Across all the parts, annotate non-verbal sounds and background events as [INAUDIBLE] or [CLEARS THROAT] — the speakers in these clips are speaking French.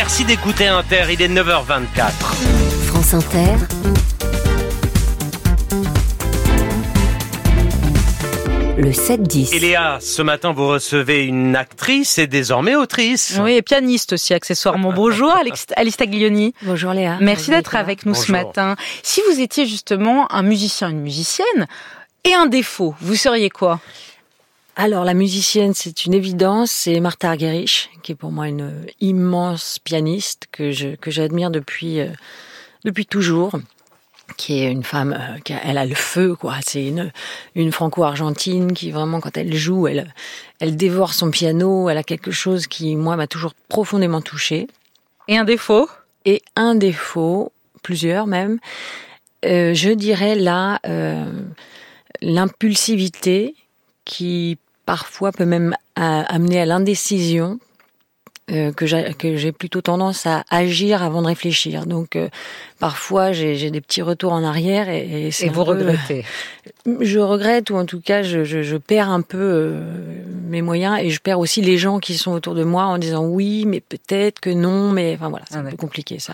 Merci d'écouter Inter, il est 9h24. France Inter. Le 7-10. Et Léa, ce matin, vous recevez une actrice et désormais autrice. Oui, et pianiste aussi, accessoirement. Bonjour, [LAUGHS] Alice Taglioni. Bonjour Léa. Merci d'être avec nous ce matin. Si vous étiez justement un musicien, une musicienne, et un défaut, vous seriez quoi? Alors la musicienne, c'est une évidence, c'est Martha Argerich, qui est pour moi une immense pianiste que je que j'admire depuis euh, depuis toujours qui est une femme euh, qui a, elle a le feu quoi. C'est une une franco-argentine qui vraiment quand elle joue elle elle dévore son piano elle a quelque chose qui moi m'a toujours profondément touchée. Et un défaut? Et un défaut plusieurs même euh, je dirais là l'impulsivité qui parfois peut même amener à l'indécision euh, que j'ai plutôt tendance à agir avant de réfléchir. Donc euh, parfois j'ai des petits retours en arrière et, et, et vous regrettez. [LAUGHS] Je regrette ou en tout cas je, je, je perds un peu euh, mes moyens et je perds aussi les gens qui sont autour de moi en disant oui mais peut-être que non mais enfin voilà c'est un ah, peu compliqué ça.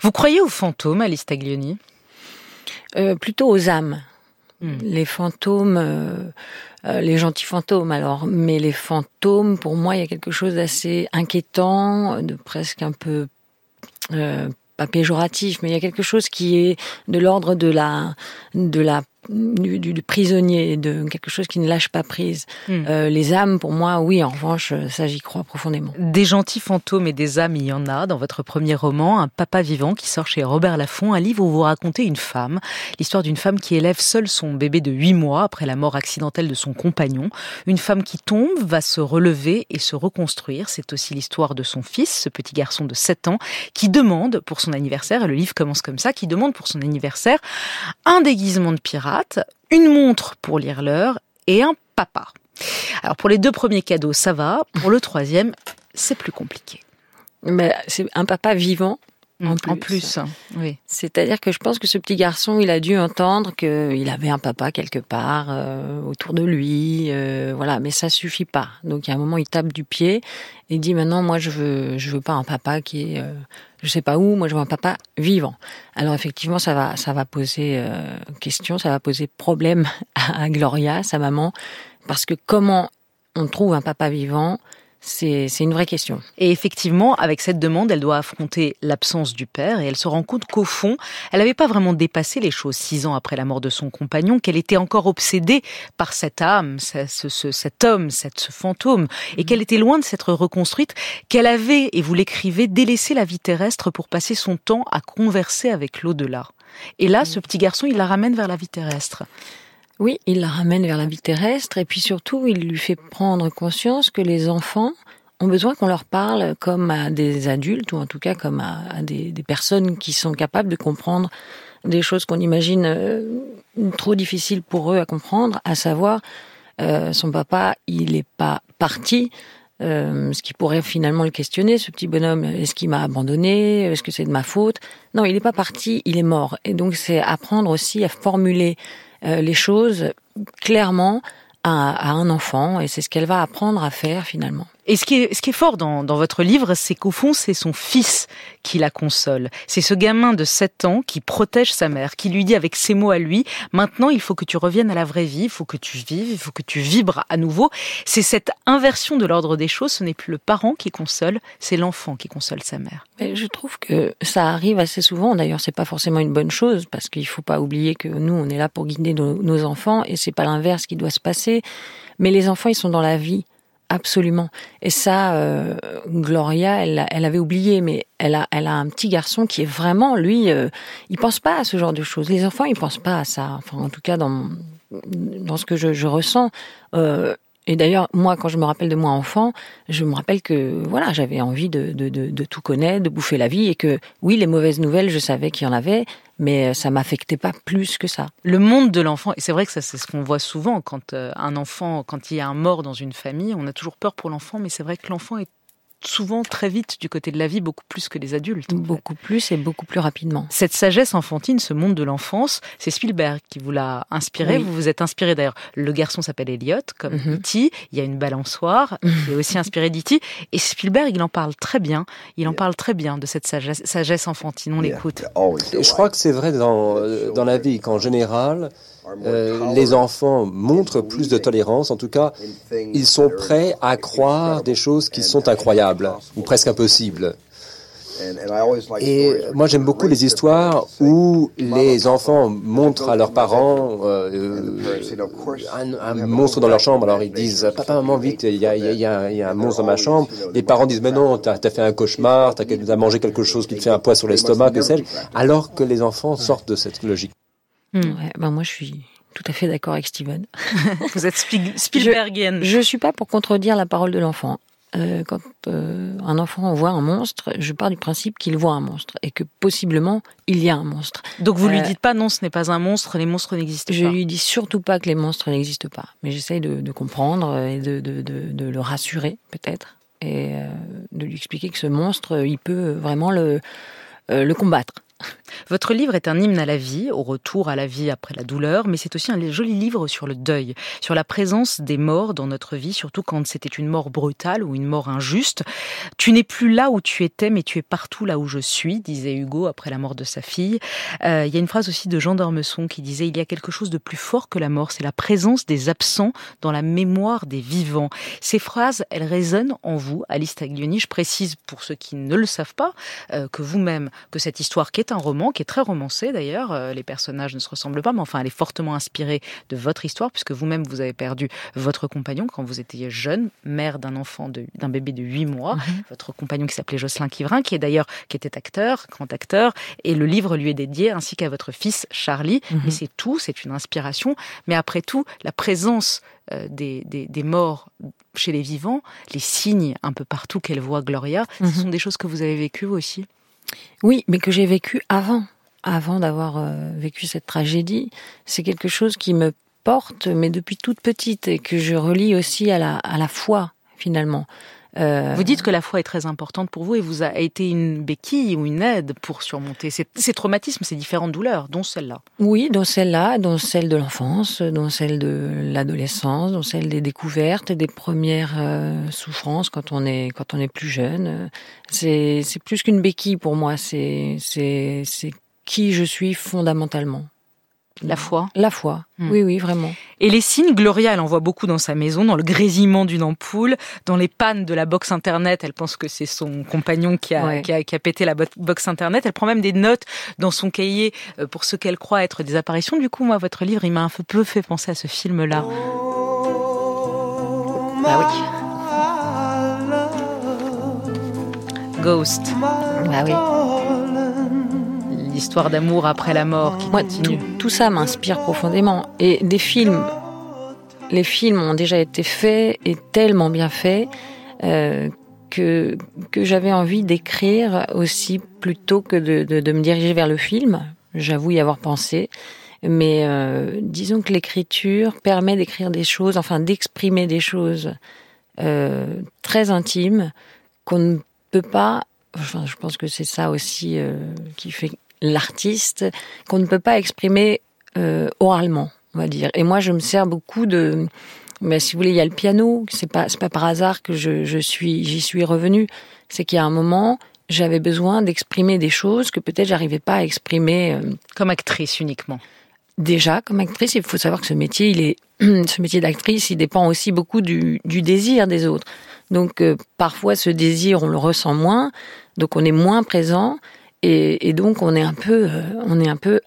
Vous croyez aux fantômes, Alice Taglioni? Plutôt aux âmes. Hmm. Les fantômes, euh, euh, les gentils fantômes alors, mais les fantômes, pour moi, il y a quelque chose d'assez inquiétant, de presque un peu euh, pas péjoratif, mais il y a quelque chose qui est de l'ordre de la de la du, du, prisonnier, de quelque chose qui ne lâche pas prise. Hmm. Euh, les âmes, pour moi, oui, en revanche, ça j'y crois profondément. Des gentils fantômes et des âmes, il y en a dans votre premier roman, Un papa vivant, qui sort chez Robert Laffont, un livre où vous racontez une femme, l'histoire d'une femme qui élève seule son bébé de 8 mois après la mort accidentelle de son compagnon. Une femme qui tombe, va se relever et se reconstruire. C'est aussi l'histoire de son fils, ce petit garçon de 7 ans, qui demande pour son anniversaire, et le livre commence comme ça, qui demande pour son anniversaire un déguisement de pirate une montre pour lire l'heure et un papa. Alors pour les deux premiers cadeaux, ça va. Pour le troisième, c'est plus compliqué. Mais c'est un papa vivant en plus. oui. C'est-à-dire que je pense que ce petit garçon, il a dû entendre qu'il avait un papa quelque part euh, autour de lui, euh, voilà. Mais ça suffit pas. Donc il y a un moment, il tape du pied et dit maintenant, moi, je veux, je veux pas un papa qui est, euh, je sais pas où. Moi, je veux un papa vivant. Alors effectivement, ça va, ça va poser question, ça va poser problème [LAUGHS] à Gloria, sa maman, parce que comment on trouve un papa vivant c'est une vraie question. Et effectivement, avec cette demande, elle doit affronter l'absence du père et elle se rend compte qu'au fond, elle n'avait pas vraiment dépassé les choses six ans après la mort de son compagnon, qu'elle était encore obsédée par cette âme, cet homme, cette, ce fantôme, et qu'elle était loin de s'être reconstruite, qu'elle avait, et vous l'écrivez, délaissé la vie terrestre pour passer son temps à converser avec l'au-delà. Et là, ce petit garçon, il la ramène vers la vie terrestre. Oui, il la ramène vers la vie terrestre et puis surtout, il lui fait prendre conscience que les enfants ont besoin qu'on leur parle comme à des adultes ou en tout cas comme à, des, personnes qui sont capables de comprendre des choses qu'on imagine euh, trop difficiles pour eux à comprendre, à savoir euh, son papa, il n'est pas parti. Euh, ce qui pourrait finalement le questionner, ce petit bonhomme, est-ce qu'il m'a abandonné Est-ce que c'est de ma faute? Non, il n'est pas parti, il est mort. Et donc c'est apprendre aussi à formuler les choses clairement à, un enfant et c'est ce qu'elle va apprendre à faire finalement. Et ce qui est, ce qui est fort dans, dans votre livre, c'est qu'au fond, c'est son fils qui la console. C'est ce gamin de 7 ans qui protège sa mère, qui lui dit avec ses mots à lui, maintenant il faut que tu reviennes à la vraie vie, il faut que tu vives, il faut que tu vibres à nouveau. C'est cette inversion de l'ordre des choses, ce n'est plus le parent qui console, c'est l'enfant qui console sa mère. Mais je trouve que ça arrive assez souvent, d'ailleurs c'est pas forcément une bonne chose, parce qu'il faut pas oublier que nous on est là pour guider nos, nos enfants, et c'est pas l'inverse qui doit se passer. Mais les enfants ils sont dans la vie Absolument. Et ça, euh, Gloria, elle, elle avait oublié, mais elle a, elle a un petit garçon qui est vraiment, lui, euh, il pense pas à ce genre de choses. Les enfants, ils pensent pas à ça. Enfin, en tout cas, dans dans ce que je, ressens. Euh, et d'ailleurs, moi, quand je me rappelle de moi enfant, je me rappelle que voilà, j'avais envie de, de, de, tout connaître, de bouffer la vie, et que oui, les mauvaises nouvelles, je savais qu'il y en avait, mais ça m'affectait pas plus que ça. Le monde de l'enfant, et c'est vrai que ça, c'est ce qu'on voit souvent quand euh, un enfant, quand il y a un mort dans une famille, on a toujours peur pour l'enfant, mais c'est vrai que l'enfant est souvent très vite du côté de la vie, beaucoup plus que les adultes. Beaucoup plus et beaucoup plus rapidement. Cette sagesse enfantine, ce monde de l'enfance, c'est Spielberg qui vous l'a inspiré. Vous vous êtes inspiré d'ailleurs. Le garçon s'appelle Elliot, comme mm Il y a une balançoire qui est aussi inspiré d'E.T. Et Spielberg, il en parle très bien. Il en parle très bien de cette sagesse, sagesse enfantine. On l'écoute. Je crois que c'est vrai dans, dans la vie qu'en général, euh, les enfants montrent plus de tolérance. En tout cas, ils sont prêts à croire des choses qui sont incroyables ou presque impossibles. Et moi, j'aime beaucoup les histoires où les enfants montrent à leurs parents euh, un, monstre dans leur chambre. Alors ils disent Papa, maman, vite, il y a, un monstre dans ma chambre. Les parents disent Mais non, t'as as fait un cauchemar, t'as as mangé quelque chose qui te fait un poids sur l'estomac, que sais-je. Alors que les enfants sortent de cette logique. Ben moi, je suis tout à fait d'accord avec Steven. [LAUGHS] Vous êtes Spielbergienne. Je ne suis pas pour contredire la parole de l'enfant. Euh, quand euh, un enfant voit un monstre, je pars du principe qu'il voit un monstre et que possiblement il y a un monstre. Donc vous lui euh, dites pas non, ce n'est pas un monstre, les monstres n'existent pas. Je lui dis surtout pas que les monstres n'existent pas, mais j'essaye de, comprendre et de, de le rassurer peut-être et de lui expliquer que ce monstre, il peut vraiment le, le combattre. Votre livre est un hymne à la vie, au retour à la vie après la douleur, mais c'est aussi un joli livre sur le deuil, sur la présence des morts dans notre vie, surtout quand c'était une mort brutale ou une mort injuste. Tu n'es plus là où tu étais, mais tu es partout là où je suis, disait Hugo après la mort de sa fille. Euh, il y a une phrase aussi de Jean d'Ormesson qui disait il y a quelque chose de plus fort que la mort, c'est la présence des absents dans la mémoire des vivants. Ces phrases, elles résonnent en vous, Alice Taglioni. Je précise pour ceux qui ne le savent pas euh, que vous-même, que cette histoire qui est un roman, qui est très romancé d'ailleurs. Euh, les personnages ne se ressemblent pas, mais enfin, elle est fortement inspirée de votre histoire, puisque vous-même, vous avez perdu votre compagnon quand vous étiez jeune, mère d'un enfant, d'un bébé de 8 mois. Mhm. Votre compagnon qui s'appelait Jocelyn Quivrin, qui est d'ailleurs, qui était acteur, grand acteur, et le livre lui est dédié, ainsi qu'à votre fils Charlie. Mhm. Mais c'est tout, c'est une inspiration. Mais après tout, la présence euh, des, des, morts chez les vivants, les signes un peu partout qu'elle voit Gloria, ce mhm. sont des choses que vous avez vécues aussi? Oui, mais que j'ai vécu avant, avant d'avoir euh, vécu cette tragédie. C'est quelque chose qui me porte, mais depuis toute petite, et que je relie aussi à la, à la foi, finalement. Euh, vous dites que la foi est très importante pour vous et vous a été une béquille ou une aide pour surmonter ces, traumatismes, ces différentes douleurs, dont celle-là. Oui, dont celle-là, dont celle de l'enfance, dont celle de l'adolescence, dont celle des découvertes, des premières euh, souffrances quand on est quand on est plus jeune. C'est c'est plus qu'une béquille pour moi. C'est c'est c'est qui je suis fondamentalement. La foi La foi, hmm. oui, oui, vraiment. Et les signes, Gloria, elle en voit beaucoup dans sa maison, dans le grésillement d'une ampoule, dans les pannes de la box Internet. Elle pense que c'est son compagnon qui a, qui, a, pété la box Internet. Elle prend même des notes dans son cahier euh, pour ce qu'elle croit être des apparitions. Du coup, moi, votre livre, il m'a un peu fait penser à ce film-là. Ah oui. Ghost. Ah oui l'histoire d'amour après la mort qui Moi, Tout, ça m'inspire profondément. Et des films, les films ont déjà été faits et tellement bien faits euh, que, que j'avais envie d'écrire aussi plutôt que de, de, me diriger vers le film. J'avoue y avoir pensé. Mais euh, disons que l'écriture permet d'écrire des choses, enfin d'exprimer des choses euh, très intimes qu'on ne peut pas Enfin, je pense que c'est ça aussi qui fait l'artiste qu'on ne peut pas exprimer euh, oralement, on va dire. Et moi, je me sers beaucoup de, mais si vous voulez, il y a le piano. C'est pas, c'est pas par hasard que je, je suis, j'y suis revenue. C'est qu'il y a un moment, j'avais besoin d'exprimer des choses que peut-être j'arrivais pas à exprimer. Euh, comme actrice uniquement. Déjà, comme actrice, il faut savoir que ce métier, il est, [CLEARS THROAT] ce métier d'actrice, il dépend aussi beaucoup du, du désir des autres. Donc, euh, parfois, ce désir, on le ressent moins, donc on est moins présent. Et, donc on est un peu, euh, on est un peu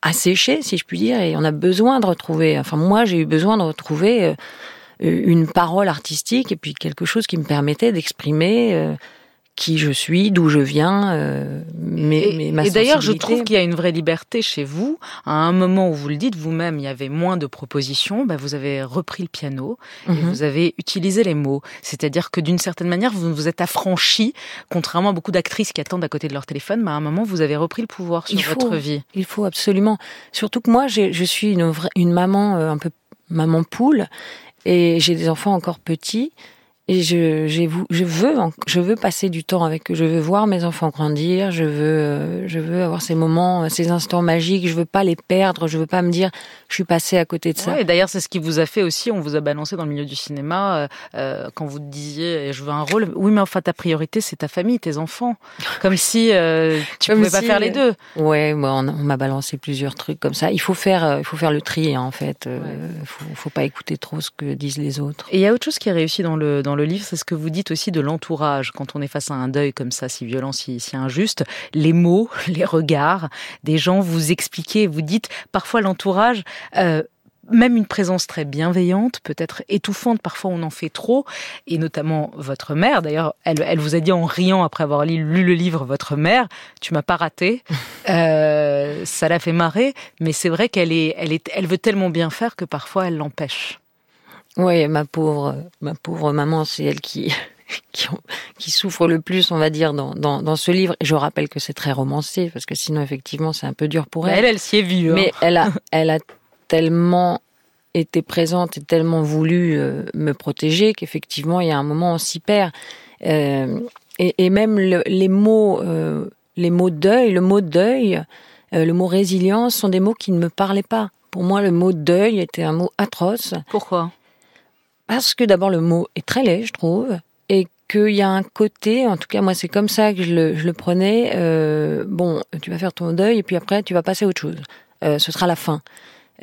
asséché, si je puis dire, et on a besoin de retrouver. Enfin, moi, j'ai eu besoin de retrouver euh, une parole artistique et puis quelque chose qui me permettait d'exprimer euh, qui je suis, d'où je viens, euh, mais, Et d'ailleurs, je trouve qu'il y a une vraie liberté chez vous. À un moment où vous le dites vous-même, il y avait moins de propositions, bah, vous avez repris le piano et mhm. vous avez utilisé les mots. C'est-à-dire que d'une certaine manière, vous vous êtes affranchi, contrairement à beaucoup d'actrices qui attendent à côté de leur téléphone, mais à un moment, vous avez repris le pouvoir sur votre vie. Il faut absolument. Surtout que moi, je suis une, une maman euh, un peu maman poule et j'ai des enfants encore petits. Et je, je veux, je veux passer du temps avec eux. Je veux voir mes enfants grandir. Je veux, euh, je veux avoir ces moments, ces instants magiques. Je veux pas les perdre. Je veux pas me dire, je suis passé à côté de ça. Ouais, D'ailleurs, c'est ce qui vous a fait aussi. On vous a balancé dans le milieu du cinéma euh, euh quand vous disiez, je veux un rôle. Oui, mais enfin, ta priorité, c'est ta famille, tes enfants. Comme si euh, tu pouvais pas faire les deux. Ouais, moi, on, m'a balancé plusieurs trucs comme ça. Il faut faire, il faut faire le tri, hein, en fait. Il faut, faut pas écouter trop ce que disent les autres. Et il y a autre chose qui a réussi dans le dans le livre, c'est ce que vous dites aussi de l'entourage quand on est face à un deuil comme ça, si violent, si, injuste. Les mots, [LAUGHS] les regards, des gens vous expliquez, vous dites parfois l'entourage. Euh, même une présence très bienveillante, peut-être étouffante, parfois on en fait trop, et notamment votre mère. D'ailleurs, elle, elle vous a dit en riant après avoir lu, le livre, votre mère, tu m'as pas raté. [LAUGHS] Euh, ça l'a fait marrer, mais c'est vrai qu'elle est, elle est, elle veut tellement bien faire que parfois elle l'empêche. Oui, ma pauvre, ma pauvre maman, c'est elle [LAUGHS] qui, qui, souffre le plus, on va dire, dans, dans, dans ce livre. Et je rappelle que c'est très romancé, parce que sinon, effectivement, c'est un peu dur pour elle. Elle, elle s'y est vue. Hein. Mais elle a, [LAUGHS] elle a tellement été présente et tellement voulu euh, me protéger qu'effectivement, il y a un moment, on s'y perd. Euh, et, et, même les mots, euh, les mots deuil, le mot deuil, euh, le mot résilience sont des mots qui ne me parlaient pas. Pour moi, le mot deuil était un mot atroce. Pourquoi? Parce que d'abord le mot est très laid, je trouve, et qu'il y a un côté, en tout cas moi c'est comme ça que je le, prenais, euh, bon, tu vas faire ton deuil et puis après tu vas passer à autre chose. Euh, ce sera la fin.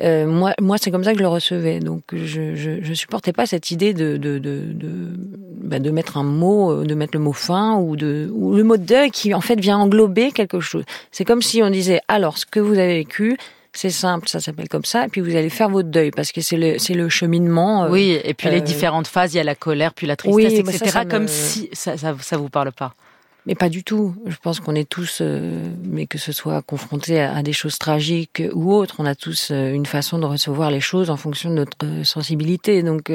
Euh, moi, moi c'est comme ça que je le recevais. Donc je, je, supportais pas cette idée de de de de, bah, mettre un mot, de mettre le mot fin ou de ou le mot deuil qui en fait vient englober quelque chose. C'est comme si on disait alors ce que vous avez vécu, c'est simple, ça s'appelle comme ça, et puis vous allez faire votre deuil, parce que c'est le, c'est le cheminement. Euh, oui, et puis les euh, différentes phases, il y a la colère, puis la tristesse, etc., comme si ça, ça, ça vous parle pas. Mais pas du tout. Je pense qu'on est tous, euh, mais que ce soit confronté à, des choses tragiques ou autres, on a tous une façon de recevoir les choses en fonction de notre sensibilité. Donc,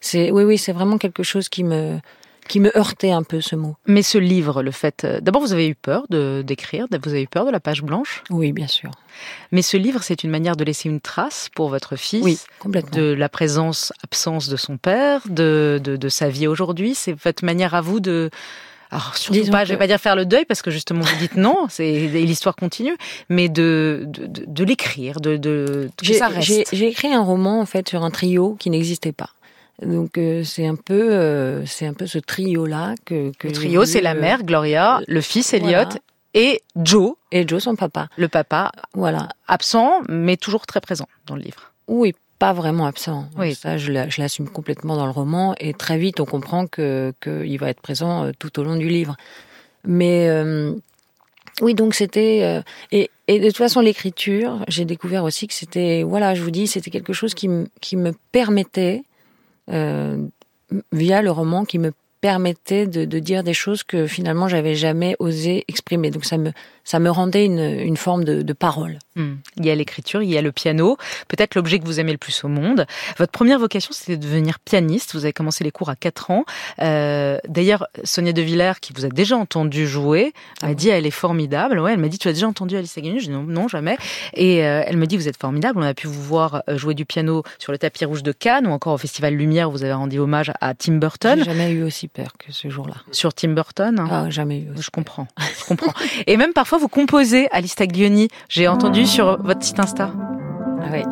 c'est, oui, oui, c'est vraiment quelque chose qui me, qui me heurtait un peu ce mot. Mais ce livre, le fait, euh, d'abord vous avez eu peur de d'écrire, vous avez eu peur de la page blanche? Oui, bien sûr. Mais ce livre, c'est une manière de laisser une trace pour votre fils. Oui, complètement. De la présence, absence de son père, de de, de sa vie aujourd'hui? C'est votre manière à vous de alors surtout pas, je vais pas dire faire le deuil parce que justement vous dites non, [LAUGHS] c'est l'histoire continue, mais de de, de, l'écrire, de, de que ça reste. J'ai écrit un roman en fait sur un trio qui n'existait pas. Donc euh, c'est un peu euh, c'est un peu ce trio là que, que le trio c'est la mère Gloria, le fils Elliot et Joe et Joe son papa. Le papa voilà absent mais toujours très présent dans le livre. Oui, pas vraiment absent. Oui. Ça, je l'assume complètement dans le roman et très vite on comprend que qu'il va être présent euh, tout au long du livre. Mais oui, donc c'était et, et de toute façon l'écriture, j'ai découvert aussi que c'était voilà, je vous dis, c'était quelque chose qui, qui me permettait euh, via le roman qui me permettait de, de, dire des choses que finalement j'avais jamais osé exprimer. Donc ça me ça me rendait une, une forme de, de parole. Hmm. Il y a l'écriture, il y a le piano, peut-être l'objet que vous aimez le plus au monde. Votre première vocation, c'était de devenir pianiste. Vous avez commencé les cours à 4 ans. Euh, D'ailleurs, Sonia De Villers, qui vous a déjà entendu jouer, m'a ah dit elle est formidable. Ouais, elle m'a dit tu as déjà entendu Alice Agnew Je dis non, non jamais. Et euh, elle me dit vous êtes formidable. On a pu vous voir euh, jouer du piano sur le tapis rouge de Cannes ou encore au Festival Lumière. Où vous avez rendu hommage à Tim Burton. J'ai jamais eu aussi peur que ce jour-là. Sur Tim Burton hein? Ah, jamais eu. Je comprends. Je comprends. Et même parfois vous composez Alice Taglioni. J'ai entendu sur votre site Insta. Ah oui.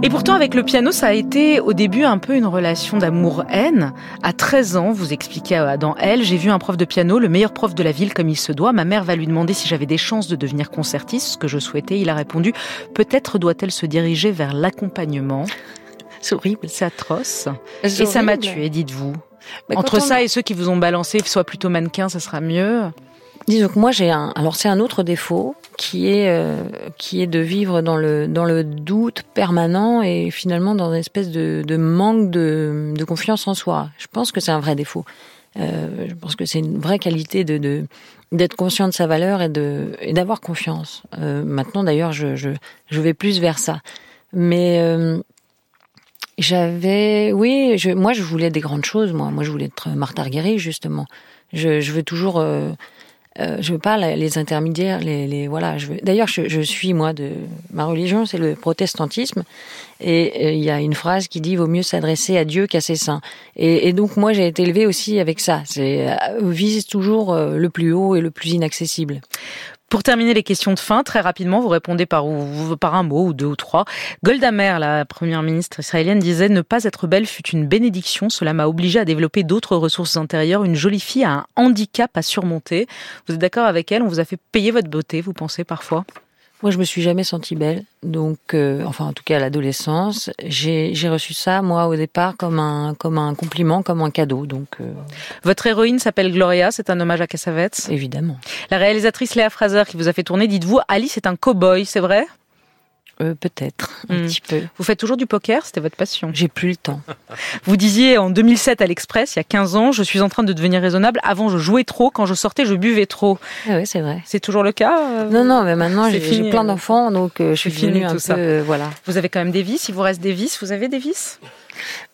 Et pourtant, avec le piano, ça a été au début un peu une relation d'amour-haine. À 13 ans, vous expliquez dans Elle, j'ai vu un prof de piano, le meilleur prof de la ville comme il se doit. Ma mère va lui demander si j'avais des chances de devenir concertiste, ce que je souhaitais. Il a répondu, peut-être doit-elle se diriger vers l'accompagnement. C'est horrible. C'est atroce. Et ça m'a tué, dites-vous. Entre ça et ceux qui vous ont balancé, soit plutôt mannequin, ça sera mieux. Disons que moi j'ai un, alors c'est un autre défaut qui est euh, qui est de vivre dans le dans le doute permanent et finalement dans une espèce de, de manque de, de confiance en soi. Je pense que c'est un vrai défaut. Euh, je pense que c'est une vraie qualité de, de d'être conscient de sa valeur et de et d'avoir confiance. Euh, maintenant d'ailleurs je, je je vais plus vers ça. Mais j'avais, oui, je, moi je voulais des grandes choses. Moi, moi je voulais être Martha justement. Je, je veux toujours euh, Euh, je veux pas les intermédiaires, les, les voilà. D'ailleurs, je, je, suis moi de ma religion, c'est le protestantisme, et il y a une phrase qui dit vaut mieux s'adresser à Dieu qu'à ses saints. Et, et donc moi, j'ai été élevée aussi avec ça. C'est vise toujours le plus haut et le plus inaccessible. Pour terminer les questions de fin, très rapidement, vous répondez par, un mot ou deux ou trois. Golda Meir, la première ministre israélienne, disait ne pas être belle fut une bénédiction. Cela m'a obligé à développer d'autres ressources intérieures. Une jolie fille a un handicap à surmonter. Vous êtes d'accord avec elle? On vous a fait payer votre beauté, vous pensez parfois? Moi, je me suis jamais sentie belle, donc, euh, enfin, en tout cas à l'adolescence, j'ai reçu ça moi au départ comme un comme un compliment, comme un cadeau. Donc, euh, votre héroïne s'appelle Gloria, c'est un hommage à Cassavetes. Évidemment. La réalisatrice Léa Fraser qui vous a fait tourner, dites-vous, Alice est un cow-boy, c'est vrai? Euh, peut-être, un hmm. petit peu. Vous faites toujours du poker C'était votre passion J'ai plus le temps. [LAUGHS] Vous disiez en 2007 à l'Express, il y a 15 ans, je suis en train de devenir raisonnable. Avant, je jouais trop. Quand je sortais, je buvais trop. Ah oui, c'est vrai. C'est toujours le cas euh, Non, non, mais maintenant, j'ai plein d'enfants, donc euh, je suis devenue un peu... voilà. Vous avez quand même des vices Il vous reste des vices Vous avez des vices?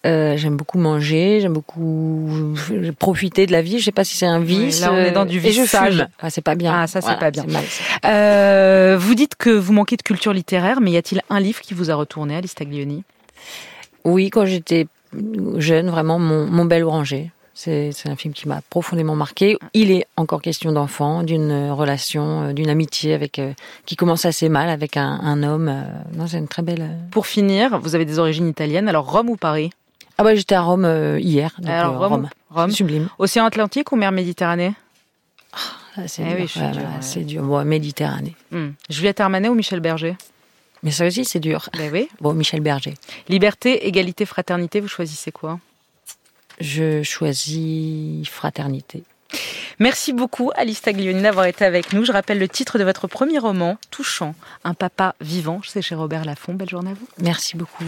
Euh, j'aime beaucoup manger, j'aime beaucoup profiter de la vie. Je sais pas si c'est un vice. là, on est dans du vice. Et je fume. Ah, c'est pas bien. Ah, ça, c'est pas bien. Euh, vous dites que vous manquez de culture littéraire, mais y a-t-il un livre qui vous a retourné, Alice Taglioni? Oui, quand j'étais jeune, vraiment, mon, mon bel oranger. C'est un film qui m'a profondément marqué. Il est encore question d'enfant, d'une relation, euh, d'une amitié avec euh, qui commence assez mal avec un, un homme. Euh, non, c'est une très belle. Pour finir, vous avez des origines italiennes. Alors Rome ou Paris? Ah bah j'étais à Rome hier. Donc, alors Rome, Rome, sublime. Océan Atlantique ou mer Méditerranée? Ah, C'est eh dur. c'est dur. Bon, Méditerranée. Hmm. Juliette Armanet ou Michel Berger? Mais ça aussi c'est dur. Ben oui. Bon, Michel Berger. Liberté, égalité, fraternité. Vous choisissez quoi? Je choisis fraternité. Merci beaucoup Alice Taglioni d'avoir été avec nous. Je rappelle le titre de votre premier roman, Touchant, un papa vivant. C'est chez Robert Laffont. Belle journée à vous. Merci beaucoup.